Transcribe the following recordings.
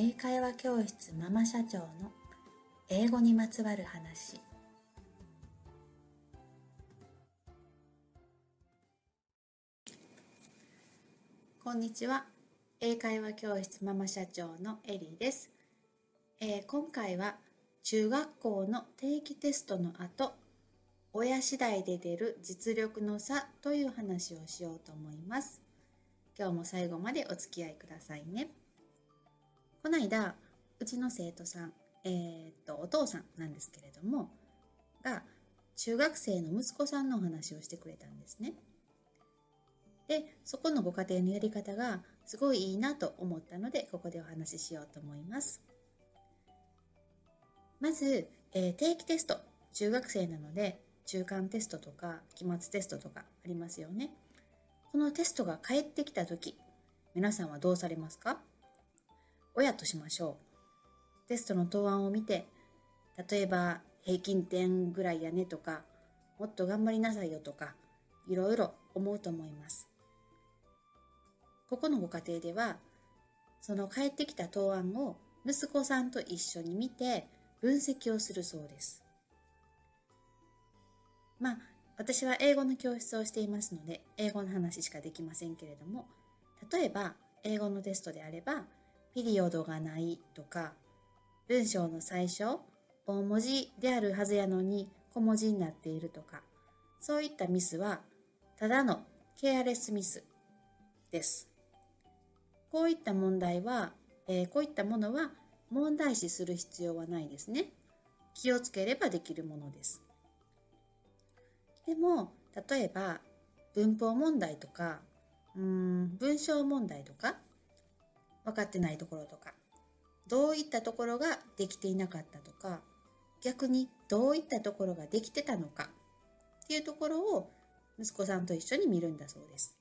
英会話教室ママ社長の英語にまつわる話。こんにちは。英会話教室ママ社長のエリーです、えー、今回は中学校の定期テストの後親次第で出る実力の差という話をしようと思います。今日も最後までお付き合いくださいね。この間、うちの生徒さん、えー、っと、お父さんなんですけれども、が、中学生の息子さんのお話をしてくれたんですね。で、そこのご家庭のやり方がすごいいいなと思ったので、ここでお話ししようと思います。まず、えー、定期テスト。中学生なので、中間テストとか期末テストとかありますよね。このテストが返ってきた時、皆さんはどうされますか？親としましょう。テストの答案を見て、例えば平均点ぐらいやねとか、もっと頑張りなさいよとか、いろいろ思うと思います。ここのご家庭では、その返ってきた答案を息子さんと一緒に見て分析をするそうです。まあ、私は英語の教室をしていますので、英語の話しかできませんけれども、例えば、英語のテストであれば、ピリオドがないとか、文章の最初、大文字であるはずやのに小文字になっているとか、そういったミスは、ただのケアレスミスです。こういった問題は、えー、こういったものは問題視する必要はないですね。気をつければできるものです。でも、例えば、文法問題とか、うん、文章問題とか、分かってないところとか、どういったところができていなかったとか、逆にどういったところができてたのかっていうところを息子さんと一緒に見るんだそうです。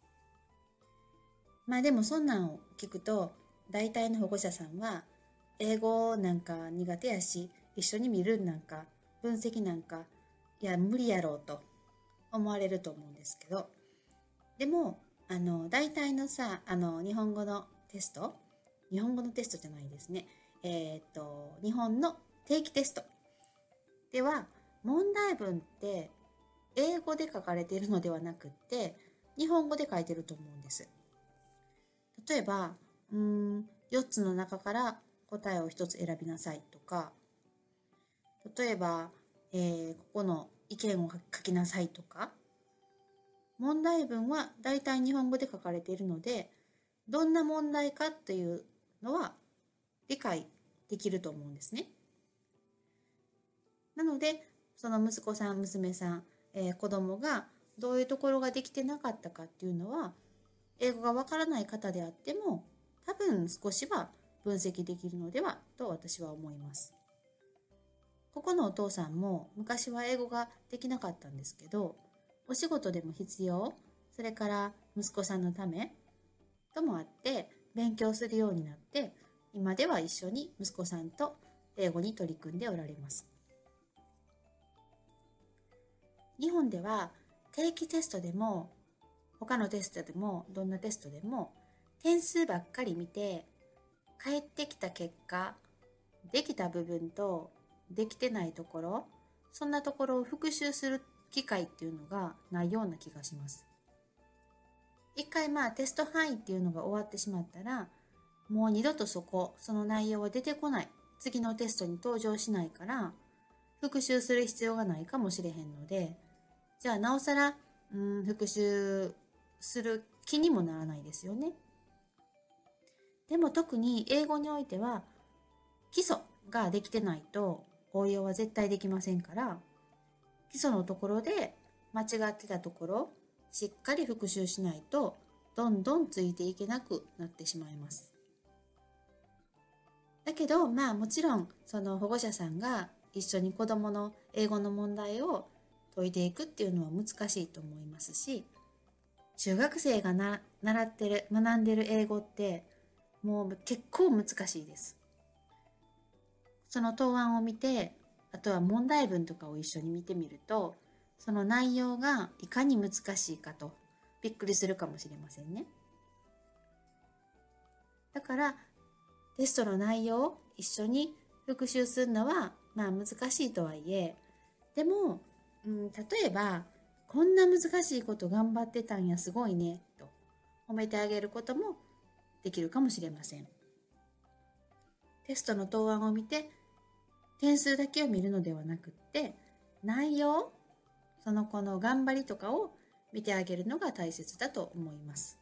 まあでもそんなんを聞くと、大体の保護者さんは、英語なんか苦手やし、一緒に見るんなんか、分析なんか、いや、無理やろうと思われると思うんですけど、でも、あの、大体のさ、あの、日本語のテスト、日本語のテストじゃないですね。えー、っと、日本の定期テストでは、問題文って英語で書かれているのではなくって、日本語で書いてると思うんです。例えば、うん、4つの中から答えを1つ選びなさいとか、例えば、えー、ここの意見を書きなさいとか、問題文は大体日本語で書かれているので、どんな問題かっていうのは理解できると思うんですね。なので、その息子さん、娘さん、えー、子供がどういうところができてなかったかっていうのは、英語がわからない方であっても、多分少しは分析できるのではと私は思います。ここのお父さんも昔は英語ができなかったんですけど、お仕事でも必要、それから息子さんのためともあって勉強するようになって、今では一緒に息子さんと英語に取り組んでおられます。日本では定期テストでも他のテストでもどんなテストでも点数ばっかり見て返ってきた結果できた部分とできてないところ、そんなところを復習する機会っていうのがないような気がします。一回まあテスト範囲っていうのが終わってしまったら、もう二度とそこ、その内容は出てこない。次のテストに登場しないから、復習する必要がないかもしれへんので、じゃあなおさら、うん、復習する気にもならないですよね。でも特に英語においては、基礎ができてないと応用は絶対できませんから、基礎のところで間違ってたところ、しっかり復習しないと、どんどんついていけなくなってしまいます。だけど、まあもちろん、その保護者さんが一緒に子供の英語の問題を解いていくっていうのは難しいと思いますし、中学生がな習ってる、学んでる英語ってもう結構難しいです。その答案を見て、あとは問題文とかを一緒に見てみると、その内容がいかに難しいかとびっくりするかもしれませんね。だから、テストの内容を一緒に復習するのはまあ難しいとはいえでも、うん、例えばこんな難しいこと頑張ってたんやすごいねと褒めてあげることもできるかもしれませんテストの答案を見て点数だけを見るのではなくって内容その子の頑張りとかを見てあげるのが大切だと思います。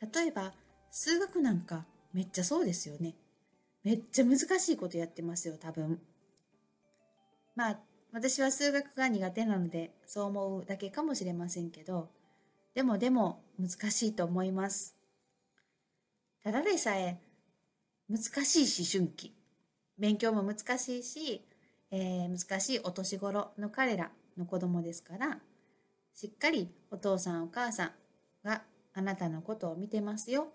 例えば数学なんかめっちゃそうですよね。めっちゃ難しいことやってますよ多分。まあ私は数学が苦手なのでそう思うだけかもしれませんけどでもでも難しいと思います。ただでさえ難しい思春期。勉強も難しいし、えー、難しいお年頃の彼らの子供ですからしっかりお父さんお母さんがあなたのことを見てますよ。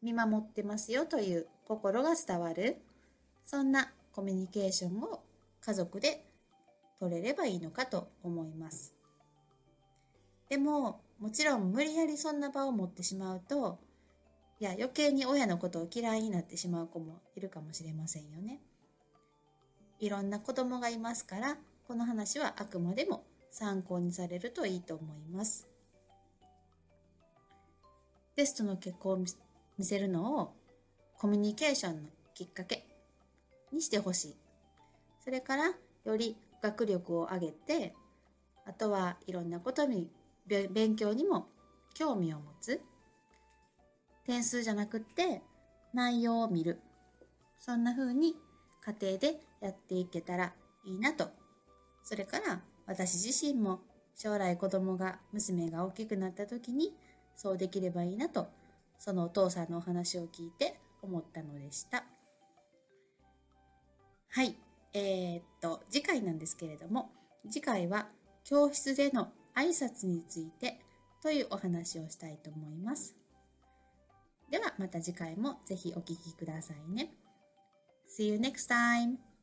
見守ってますよという心が伝わる。そんなコミュニケーションを家族で取れればいいのかと思います。でももちろん無理やりそんな場を持ってしまうといや余計に親のことを嫌いになってしまう子もいるかもしれませんよね。いろんな子供がいますからこの話はあくまでも参考にされるといいと思います。テストの結果を見せるのをコミュニケーションのきっかけにしてほしい。それからより学力を上げてあとはいろんなことに勉強にも興味を持つ。点数じゃなくって内容を見る。そんな風に家庭でやっていけたらいいなとそれから私自身も将来子供が娘が大きくなった時にそうできればいいなとそのお父さんのお話を聞いて思ったのでしたはいえー、っと次回なんですけれども次回は教室での挨拶についてというお話をしたいと思います。ではまた次回もぜひお聴きくださいね。See you next time!